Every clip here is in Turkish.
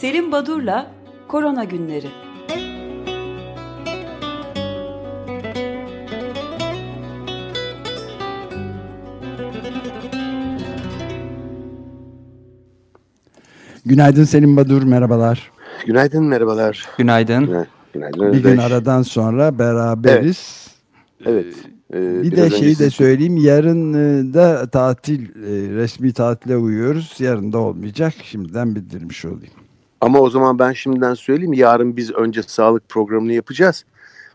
Selim Badur'la Korona Günleri. Günaydın Selim Badur, merhabalar. Günaydın, merhabalar. Günaydın. Günaydın. Bir gün aradan sonra beraberiz. Evet. evet. Ee, bir de şeyi de söyleyeyim, yarın e, da tatil, e, resmi tatile uyuyoruz. Yarın da olmayacak. Şimdiden bildirmiş olayım. Ama o zaman ben şimdiden söyleyeyim. Yarın biz önce sağlık programını yapacağız.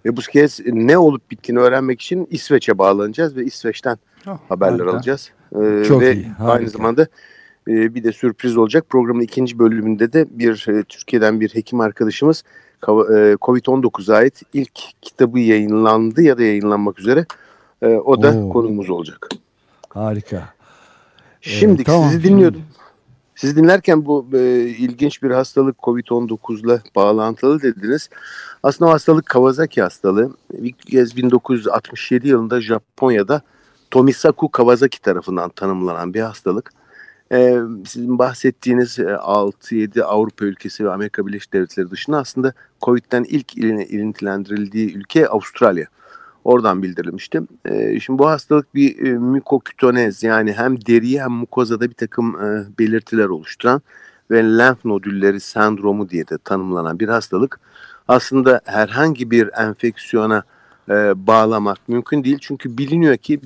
Ve bu kez ne olup bittiğini öğrenmek için İsveç'e bağlanacağız ve İsveç'ten oh, haberler harika. alacağız. Ee, Çok ve iyi. Harika. Aynı zamanda e, bir de sürpriz olacak. Programın ikinci bölümünde de bir e, Türkiye'den bir hekim arkadaşımız e, Covid-19'a ait ilk kitabı yayınlandı ya da yayınlanmak üzere. E, o da Oo. konuğumuz olacak. Harika. Şimdi ee, tamam, sizi dinliyordum. Sizi dinlerken bu e, ilginç bir hastalık Covid-19 ile bağlantılı dediniz. Aslında o hastalık Kawasaki hastalığı. İlk kez 1967 yılında Japonya'da Tomisaku Kawasaki tarafından tanımlanan bir hastalık. Ee, sizin bahsettiğiniz 6-7 Avrupa ülkesi ve Amerika Birleşik Devletleri dışında aslında COVID'den ilk ilintilendirildiği ülke Avustralya. Oradan bildirilmişti. Ee, şimdi bu hastalık bir e, mükokütonez yani hem deriyi hem mukozada bir takım e, belirtiler oluşturan ve lenf nodülleri sendromu diye de tanımlanan bir hastalık. Aslında herhangi bir enfeksiyona e, bağlamak mümkün değil. Çünkü biliniyor ki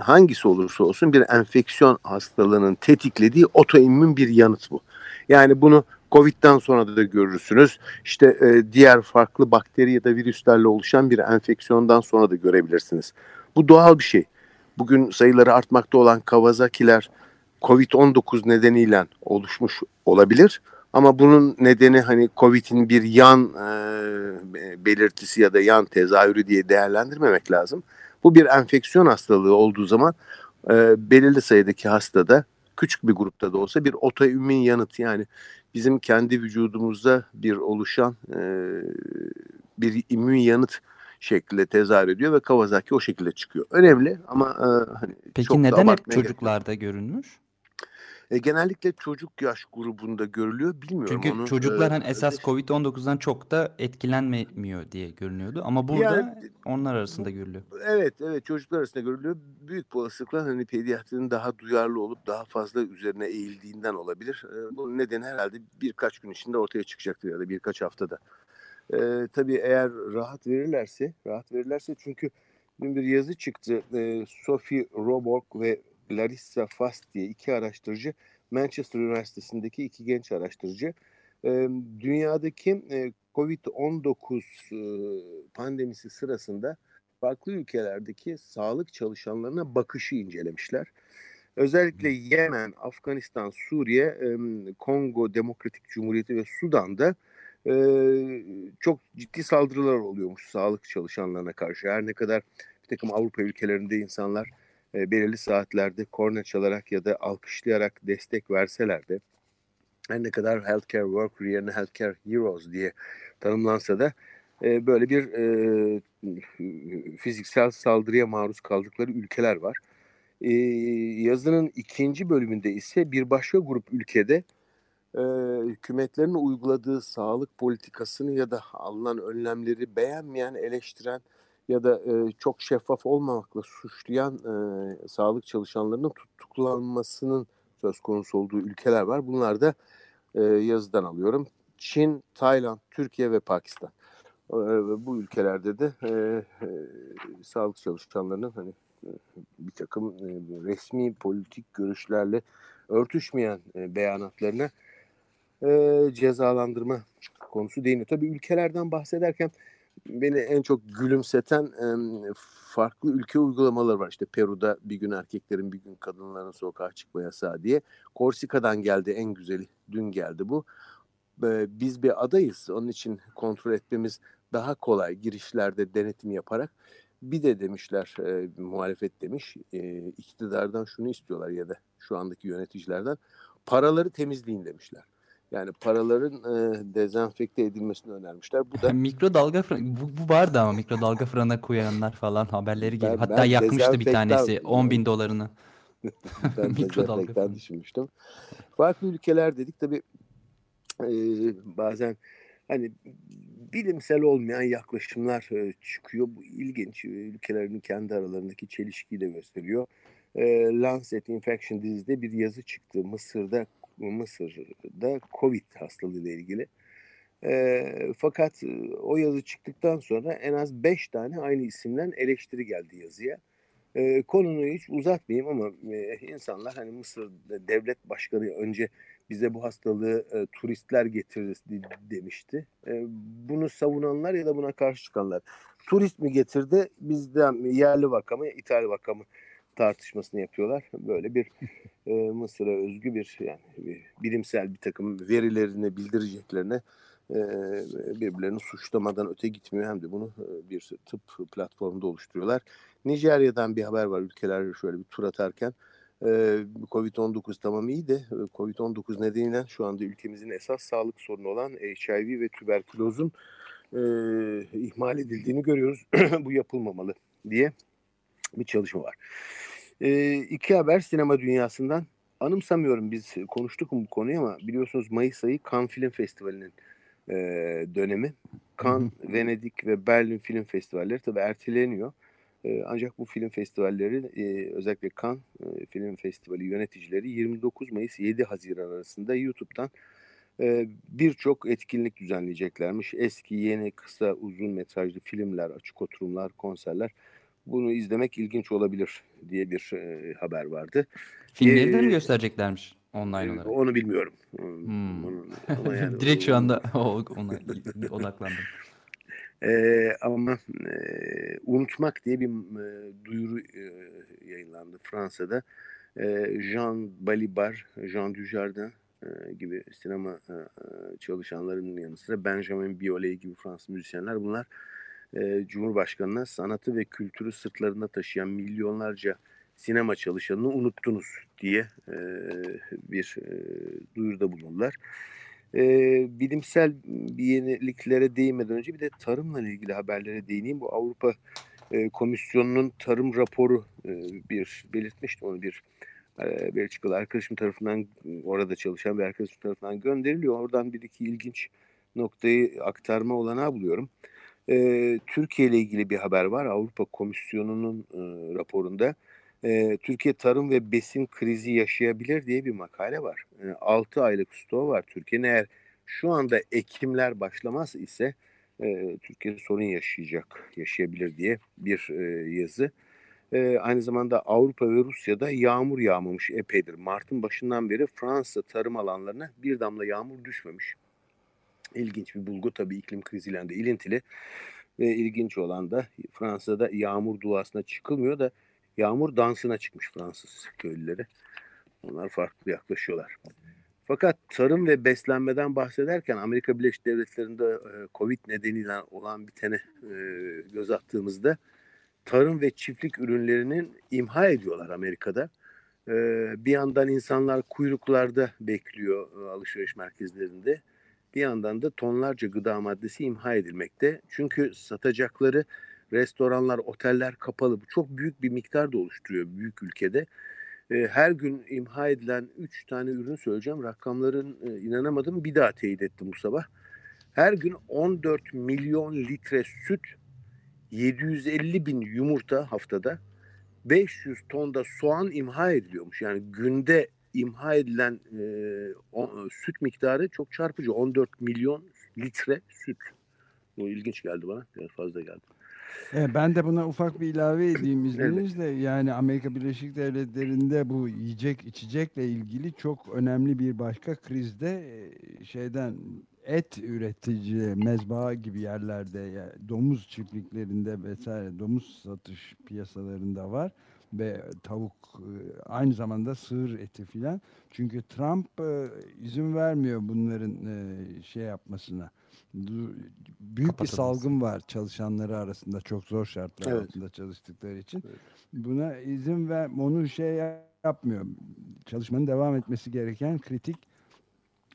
hangisi olursa olsun bir enfeksiyon hastalığının tetiklediği otoimmün bir yanıt bu. Yani bunu Covid'den sonra da görürsünüz. İşte e, diğer farklı bakteri ya da virüslerle oluşan bir enfeksiyondan sonra da görebilirsiniz. Bu doğal bir şey. Bugün sayıları artmakta olan Kawasaki'ler Covid-19 nedeniyle oluşmuş olabilir. Ama bunun nedeni hani Covid'in bir yan e, belirtisi ya da yan tezahürü diye değerlendirmemek lazım. Bu bir enfeksiyon hastalığı olduğu zaman e, belirli sayıdaki hastada küçük bir grupta da olsa bir otoimmün yanıt yani bizim kendi vücudumuzda bir oluşan e, bir immün yanıt şekilde tezahür ediyor ve Kawasaki o şekilde çıkıyor. Önemli ama e, hani Peki çok neden hep çocuklarda gerek. görünmüş? E, genellikle çocuk yaş grubunda görülüyor. Bilmiyorum. Çünkü onu, çocuklar hani esas Covid-19'dan çok da etkilenmiyor diye görünüyordu. Ama burada yani, onlar arasında görülüyor. Evet, evet çocuklar arasında görülüyor. Büyük olasılıkla hani pediatrinin daha duyarlı olup daha fazla üzerine eğildiğinden olabilir. E, bunun nedeni herhalde birkaç gün içinde ortaya çıkacaktır ya da birkaç haftada. E, tabii eğer rahat verirlerse, rahat verirlerse çünkü bir yazı çıktı. E, Sophie Roborg ve Larissa Fast diye iki araştırıcı Manchester Üniversitesi'ndeki iki genç araştırıcı dünyadaki Covid-19 pandemisi sırasında farklı ülkelerdeki sağlık çalışanlarına bakışı incelemişler. Özellikle Yemen, Afganistan, Suriye, Kongo Demokratik Cumhuriyeti ve Sudan'da çok ciddi saldırılar oluyormuş sağlık çalışanlarına karşı. Her ne kadar bir takım Avrupa ülkelerinde insanlar e, belirli saatlerde korna çalarak ya da alkışlayarak destek verseler de her ne kadar healthcare worker yerine healthcare heroes diye tanımlansa da e, böyle bir e, fiziksel saldırıya maruz kaldıkları ülkeler var. E, yazının ikinci bölümünde ise bir başka grup ülkede e, hükümetlerin uyguladığı sağlık politikasını ya da alınan önlemleri beğenmeyen, eleştiren ya da e, çok şeffaf olmamakla suçlayan e, sağlık çalışanlarının tutuklanmasının söz konusu olduğu ülkeler var. Bunlar da e, yazıdan alıyorum. Çin, Tayland, Türkiye ve Pakistan. E, bu ülkelerde de e, e, sağlık çalışanlarının hani bir takım e, resmi politik görüşlerle örtüşmeyen e, beyanatlarına e, cezalandırma konusu değiniyor. Tabii ülkelerden bahsederken beni en çok gülümseten farklı ülke uygulamaları var. İşte Peru'da bir gün erkeklerin bir gün kadınların sokağa çıkma yasağı diye. Korsika'dan geldi en güzeli. Dün geldi bu. Biz bir adayız. Onun için kontrol etmemiz daha kolay girişlerde denetim yaparak. Bir de demişler e, muhalefet demiş e, iktidardan şunu istiyorlar ya da şu andaki yöneticilerden paraları temizleyin demişler. Yani paraların e, dezenfekte edilmesini önermişler. Bu da mikrodalga bu, bu vardı ama mikrodalga fırına koyanlar falan haberleri geliyor. Hatta ben yakmıştı bir tanesi 10 bin dolarını. ben mikrodalga düşünmüştüm. Farklı ülkeler dedik tabi e, bazen hani bilimsel olmayan yaklaşımlar e, çıkıyor. Bu ilginç. Ülkelerin kendi aralarındaki çelişkiyi de gösteriyor. E, Lancet Infection dizide bir yazı çıktı. Mısır'da Mısır'da Covid hastalığıyla ilgili. E, fakat o yazı çıktıktan sonra en az 5 tane aynı isimden eleştiri geldi yazıya. E, konuyu hiç uzatmayayım ama e, insanlar hani Mısır devlet başkanı önce bize bu hastalığı e, turistler getirir demişti. E, bunu savunanlar ya da buna karşı çıkanlar. Turist mi getirdi bizden yerli vaka mı İtalya vaka mı tartışmasını yapıyorlar. Böyle bir e, Mısır'a özgü bir yani bir, bilimsel bir takım verilerini bildireceklerine e, birbirlerini suçlamadan öte gitmiyor. Hem de bunu e, bir tıp platformunda oluşturuyorlar. Nijerya'dan bir haber var ülkeler şöyle bir tur atarken. Covid-19 tamam iyi de Covid-19 nedeniyle şu anda ülkemizin esas sağlık sorunu olan HIV ve tüberkülozun e, ihmal edildiğini görüyoruz. Bu yapılmamalı diye bir çalışma var. E, iki haber sinema dünyasından. Anımsamıyorum biz konuştuk mu bu konuyu ama biliyorsunuz Mayıs ayı Cannes Film Festivali'nin e, dönemi. Cannes, Venedik ve Berlin Film Festivalleri tabii erteleniyor. E, ancak bu film festivalleri e, özellikle Cannes e, Film Festivali yöneticileri 29 Mayıs 7 Haziran arasında YouTube'dan e, birçok etkinlik düzenleyeceklermiş. Eski, yeni, kısa, uzun metrajlı filmler, açık oturumlar, konserler. Bunu izlemek ilginç olabilir diye bir e, haber vardı. Filmleri de mi göstereceklermiş online olarak? Onu bilmiyorum. Hmm. Onu, yani, Direkt şu anda ona odaklandım. E, ama e, unutmak diye bir e, duyuru e, yayınlandı Fransa'da. E, Jean Balibar, Jean Dujardin e, gibi sinema e, çalışanlarının yanı sıra Benjamin Biolay gibi Fransız müzisyenler bunlar e, Cumhurbaşkanı'na sanatı ve kültürü sırtlarında taşıyan milyonlarca sinema çalışanını unuttunuz diye e, bir e, duyuruda bulundular e, bilimsel bir yeniliklere değinmeden önce bir de tarımla ilgili haberlere değineyim. Bu Avrupa e, Komisyonu'nun tarım raporu e, bir belirtmişti onu bir e, Belçikalı arkadaşım tarafından orada çalışan bir arkadaşım tarafından gönderiliyor. Oradan bir iki ilginç noktayı aktarma olanağı buluyorum. E, Türkiye ile ilgili bir haber var. Avrupa Komisyonu'nun e, raporunda e, Türkiye tarım ve besin krizi yaşayabilir diye bir makale var. E, 6 aylık stoğu var Türkiye'nin. Eğer şu anda ekimler başlamaz ise e, Türkiye sorun yaşayacak, yaşayabilir diye bir e, yazı. E, aynı zamanda Avrupa ve Rusya'da yağmur yağmamış epeydir. Mart'ın başından beri Fransa tarım alanlarına bir damla yağmur düşmemiş. İlginç bir bulgu tabii iklim kriziyle de ilintili. Ve ilginç olan da Fransa'da yağmur duasına çıkılmıyor da yağmur dansına çıkmış Fransız köylüleri. Onlar farklı yaklaşıyorlar. Fakat tarım ve beslenmeden bahsederken Amerika Birleşik Devletleri'nde e, Covid nedeniyle olan bitene e, göz attığımızda tarım ve çiftlik ürünlerinin imha ediyorlar Amerika'da. E, bir yandan insanlar kuyruklarda bekliyor alışveriş merkezlerinde. Bir yandan da tonlarca gıda maddesi imha edilmekte. Çünkü satacakları restoranlar, oteller kapalı. Bu çok büyük bir miktar da oluşturuyor büyük ülkede. Her gün imha edilen 3 tane ürün söyleyeceğim. Rakamların inanamadım. Bir daha teyit ettim bu sabah. Her gün 14 milyon litre süt, 750 bin yumurta haftada, 500 ton da soğan imha ediliyormuş. Yani günde imha edilen e, o, süt miktarı çok çarpıcı. 14 milyon litre süt. Bu ilginç geldi bana. Biraz fazla geldi. Evet, ben de buna ufak bir ilave edeyim izninizle. Yani Amerika Birleşik Devletleri'nde bu yiyecek içecekle ilgili çok önemli bir başka krizde şeyden et üretici mezba gibi yerlerde yani domuz çiftliklerinde vesaire domuz satış piyasalarında var ve tavuk aynı zamanda sığır eti filan. Çünkü Trump izin vermiyor bunların şey yapmasına büyük bir salgın var çalışanları arasında çok zor şartlar evet. altında çalıştıkları için. Evet. Buna izin ver, onu şey yapmıyor. Çalışmanın devam etmesi gereken kritik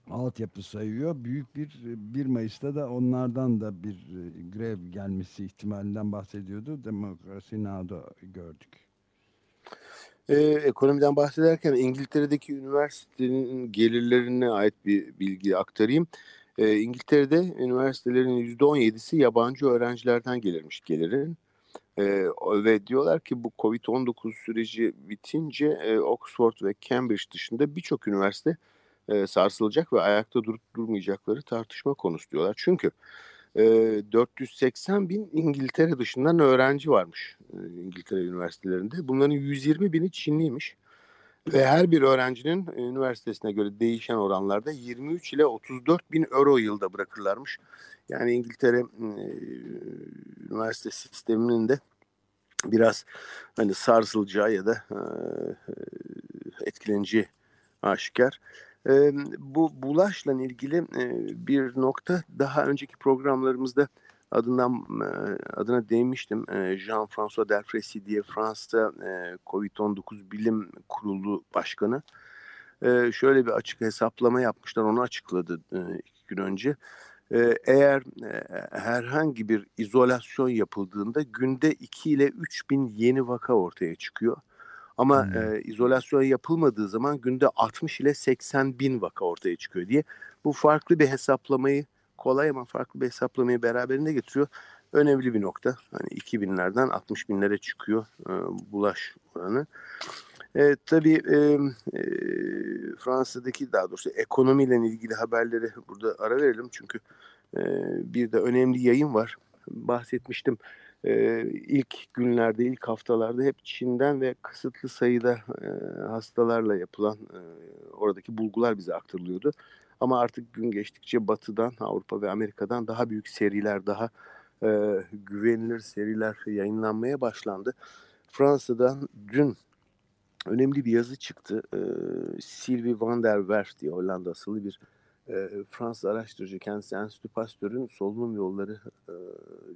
altyapı sayıyor. Büyük bir 1 Mayıs'ta da onlardan da bir grev gelmesi ihtimalinden bahsediyordu. Demokrasi Now'da gördük. Ee, ekonomiden bahsederken İngiltere'deki üniversitenin gelirlerine ait bir bilgi aktarayım. Ee, İngiltere'de üniversitelerin %17'si yabancı öğrencilerden gelirmiş gelirin. Ee, ve diyorlar ki bu Covid-19 süreci bitince e, Oxford ve Cambridge dışında birçok üniversite e, sarsılacak ve ayakta durup durmayacakları tartışma konusu diyorlar. Çünkü 480 bin İngiltere dışından öğrenci varmış e, İngiltere üniversitelerinde. Bunların 120 bini Çinliymiş. Ve her bir öğrencinin üniversitesine göre değişen oranlarda 23 ile 34 bin euro yılda bırakırlarmış. Yani İngiltere e, üniversite sisteminin de biraz hani sarsılacağı ya da e, aşikar. E, bu bulaşla ilgili e, bir nokta daha önceki programlarımızda adından adına değinmiştim. E, Jean-François Delfrécy diye Fransa e, Covid-19 Bilim Kurulu Başkanı. Şöyle bir açık hesaplama yapmışlar. Onu açıkladı iki gün önce. Eğer herhangi bir izolasyon yapıldığında günde 2 ile 3 bin yeni vaka ortaya çıkıyor. Ama hmm. e, izolasyon yapılmadığı zaman günde 60 ile 80 bin vaka ortaya çıkıyor diye bu farklı bir hesaplamayı kolay ama farklı bir hesaplamayı beraberinde getiriyor. Önemli bir nokta. Hani 2000'lerden 60 binlere çıkıyor e, bulaş oranı. E, tabii e, e, Fransa'daki daha doğrusu ekonomiyle ilgili haberleri burada ara verelim. Çünkü e, bir de önemli yayın var. Bahsetmiştim e, ilk günlerde, ilk haftalarda hep Çin'den ve kısıtlı sayıda e, hastalarla yapılan e, oradaki bulgular bize aktarılıyordu. Ama artık gün geçtikçe Batı'dan, Avrupa ve Amerika'dan daha büyük seriler, daha e, güvenilir seriler yayınlanmaya başlandı. Fransa'dan dün önemli bir yazı çıktı. E, Sylvie van der Werf diye Hollanda asıllı bir e, Fransız araştırıcı kendisi Enstitü Pasteur'ün solunum yolları e,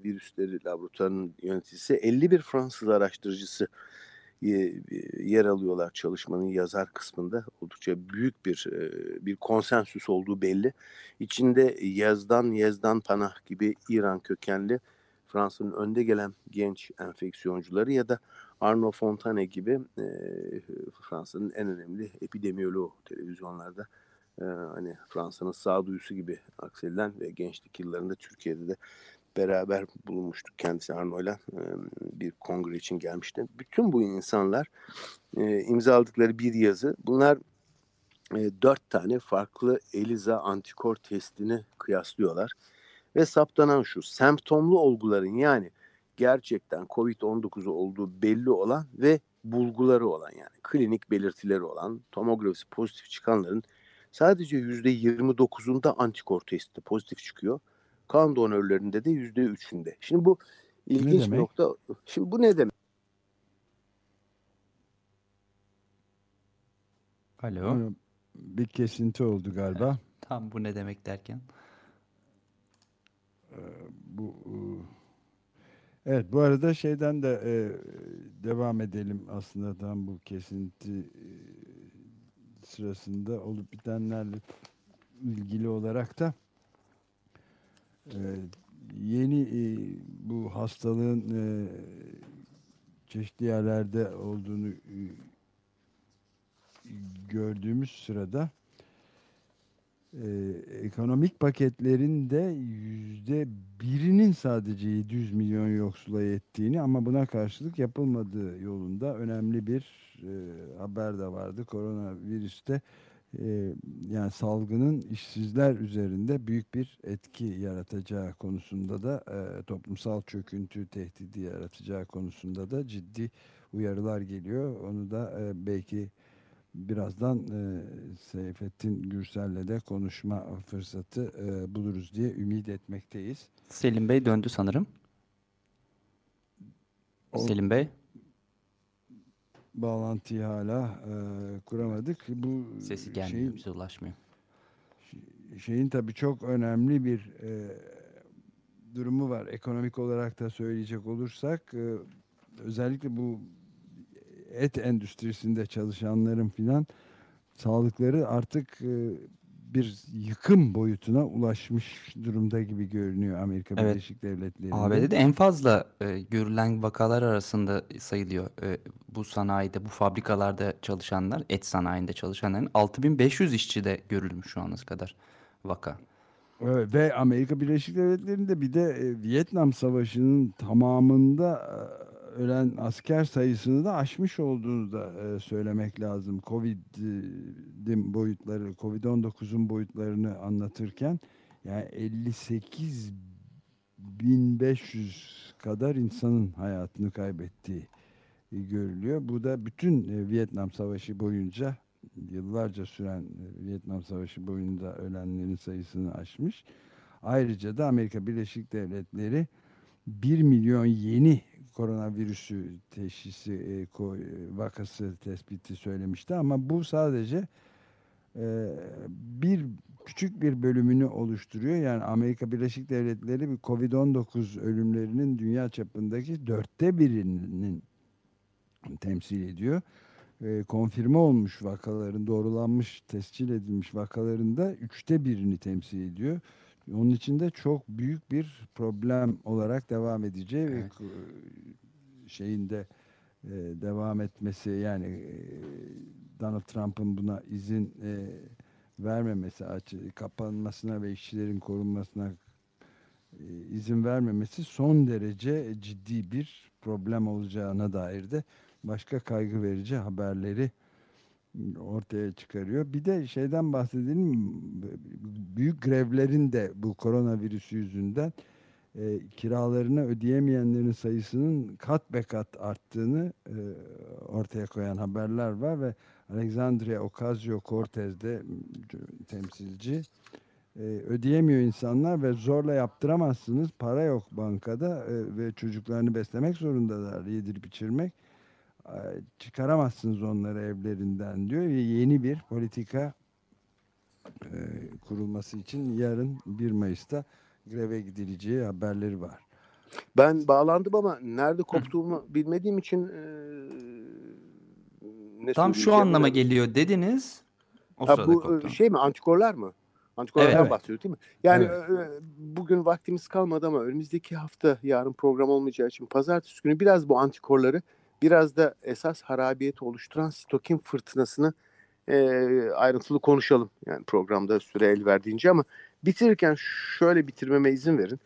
virüsleri laboratuvarının yöneticisi 51 Fransız araştırıcısı yer alıyorlar çalışmanın yazar kısmında. Oldukça büyük bir bir konsensüs olduğu belli. İçinde Yazdan, Yazdan Panah gibi İran kökenli Fransa'nın önde gelen genç enfeksiyoncuları ya da Arnaud Fontane gibi e, Fransa'nın en önemli epidemiyoloğu televizyonlarda e, hani Fransa'nın sağduyusu gibi aksedilen ve gençlik yıllarında Türkiye'de de beraber bulunmuştuk kendisi Arno'yla bir kongre için gelmişti. Bütün bu insanlar imzaladıkları bir yazı. Bunlar dört tane farklı ELISA antikor testini kıyaslıyorlar. Ve saptanan şu, semptomlu olguların yani gerçekten COVID-19'u olduğu belli olan ve bulguları olan yani klinik belirtileri olan tomografisi pozitif çıkanların sadece %29'unda antikor testi pozitif çıkıyor. Kan donörlerinde de yüzde üçünde. Şimdi bu ilginç bir nokta. Şimdi bu ne demek? Alo. Bir kesinti oldu galiba. Tam bu ne demek derken? Ee, bu e, Evet bu arada şeyden de e, devam edelim aslında tam bu kesinti e, sırasında olup bitenlerle ilgili olarak da e, yeni e, bu hastalığın e, çeşitli yerlerde olduğunu e, gördüğümüz sırada e, ekonomik paketlerin de yüzde birinin sadece 700 milyon yoksula yettiğini ama buna karşılık yapılmadığı yolunda önemli bir e, haber de vardı. Koronavirüste e, yani salgının işsizler üzerinde büyük bir etki yaratacağı konusunda da e, toplumsal çöküntü tehdidi yaratacağı konusunda da ciddi uyarılar geliyor. Onu da e, belki birazdan e, Seyfettin Gürsel'le de konuşma fırsatı e, buluruz diye ümit etmekteyiz. Selim Bey döndü sanırım. O, Selim Bey. Bağlantıyı hala e, kuramadık. Bu Sesi gelmiyor, şeyin, bize ulaşmıyor. Şeyin tabii çok önemli bir e, durumu var. Ekonomik olarak da söyleyecek olursak e, özellikle bu et endüstrisinde çalışanların filan sağlıkları artık e, bir yıkım boyutuna ulaşmış durumda gibi görünüyor Amerika evet. Birleşik Devletleri'nde. ABD'de en fazla e, görülen vakalar arasında sayılıyor. E, bu sanayide, bu fabrikalarda çalışanlar, et sanayinde çalışanların 6500 işçide görülmüş şu ana kadar vaka. Evet, ve Amerika Birleşik Devletleri'nde bir de e, Vietnam Savaşı'nın tamamında e, ölen asker sayısını da aşmış olduğunu da e, söylemek lazım. Covid'in boyutları, Covid-19'un boyutlarını anlatırken yani 58 1500 kadar insanın hayatını kaybettiği görülüyor. Bu da bütün e, Vietnam Savaşı boyunca yıllarca süren e, Vietnam Savaşı boyunca ölenlerin sayısını aşmış. Ayrıca da Amerika Birleşik Devletleri 1 milyon yeni koronavirüsü teşhisi e, vakası tespiti söylemişti ama bu sadece e, bir küçük bir bölümünü oluşturuyor. Yani Amerika Birleşik Devletleri bir Covid-19 ölümlerinin dünya çapındaki dörtte birinin temsil ediyor. E, konfirme olmuş vakaların, doğrulanmış, tescil edilmiş vakalarında üçte birini temsil ediyor. Onun için de çok büyük bir problem olarak devam edeceği evet. ve şeyinde e, devam etmesi yani e, Donald Trump'ın buna izin e, vermemesi, açı, kapanmasına ve işçilerin korunmasına e, izin vermemesi son derece ciddi bir problem olacağına dair de başka kaygı verici haberleri ortaya çıkarıyor. Bir de şeyden bahsedelim. Büyük grevlerin de bu koronavirüsü yüzünden e, kiralarını ödeyemeyenlerin sayısının kat be kat arttığını e, ortaya koyan haberler var ve Alexandria Ocasio-Cortez'de temsilci e, ödeyemiyor insanlar ve zorla yaptıramazsınız. Para yok bankada e, ve çocuklarını beslemek zorundalar, yedirip içirmek çıkaramazsınız onları evlerinden diyor ve yeni bir politika e, kurulması için yarın 1 Mayıs'ta greve gidileceği haberleri var. Ben bağlandım ama nerede koptuğumu bilmediğim için e, ne Tam şu anlama geliyor dediniz. O ha, bu koptum. şey mi antikorlar mı? Antikorlardan evet. bahsediyor değil mi? Yani evet. bugün vaktimiz kalmadı ama önümüzdeki hafta yarın program olmayacağı için pazartesi günü biraz bu antikorları biraz da esas harabiyeti oluşturan sitokin fırtınasını e, ayrıntılı konuşalım. Yani programda süre el verdiğince ama bitirirken şöyle bitirmeme izin verin.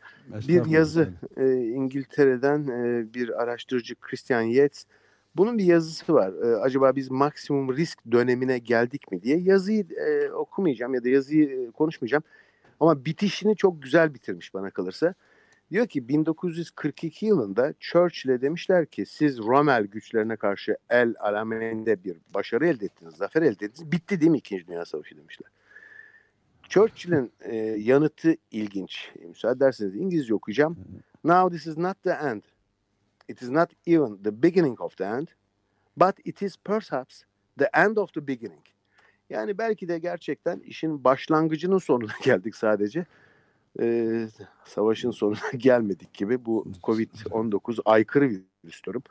Bir yazı e, İngiltere'den e, bir araştırıcı Christian Yates bunun bir yazısı var. E, acaba biz maksimum risk dönemine geldik mi diye. Yazıyı e, okumayacağım ya da yazıyı e, konuşmayacağım. Ama bitişini çok güzel bitirmiş bana kalırsa. Diyor ki 1942 yılında Churchill'e demişler ki siz Rommel güçlerine karşı El Alameyn'de bir başarı elde ettiniz, zafer elde ettiniz. Bitti değil mi İkinci Dünya Savaşı demişler. Churchill'in e, yanıtı ilginç. E, müsaade ederseniz İngilizce okuyacağım. Now this is not the end. It is not even the beginning of the end. But it is perhaps the end of the beginning. Yani belki de gerçekten işin başlangıcının sonuna geldik sadece e, savaşın sonuna gelmedik gibi bu Covid-19 aykırı virüs diyorum.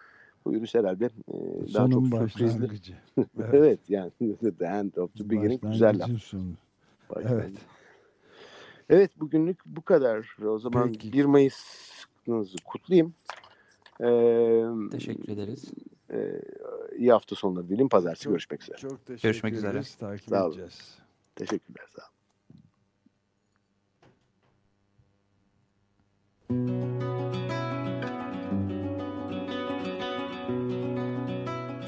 Bu virüs herhalde e, daha Sonun çok sürprizli. evet. evet yani the end of the beginning güzel laf. Evet. Evet bugünlük bu kadar. O zaman Peki. 1 Mayıs'ınızı kutlayayım. Ee, teşekkür ederiz. E, iyi hafta sonları dilerim. Pazartesi çok, görüşmek üzere. Çok teşekkür Görüşmek üzere. Takip sağ edeceğiz. Teşekkürler. Sağ olun.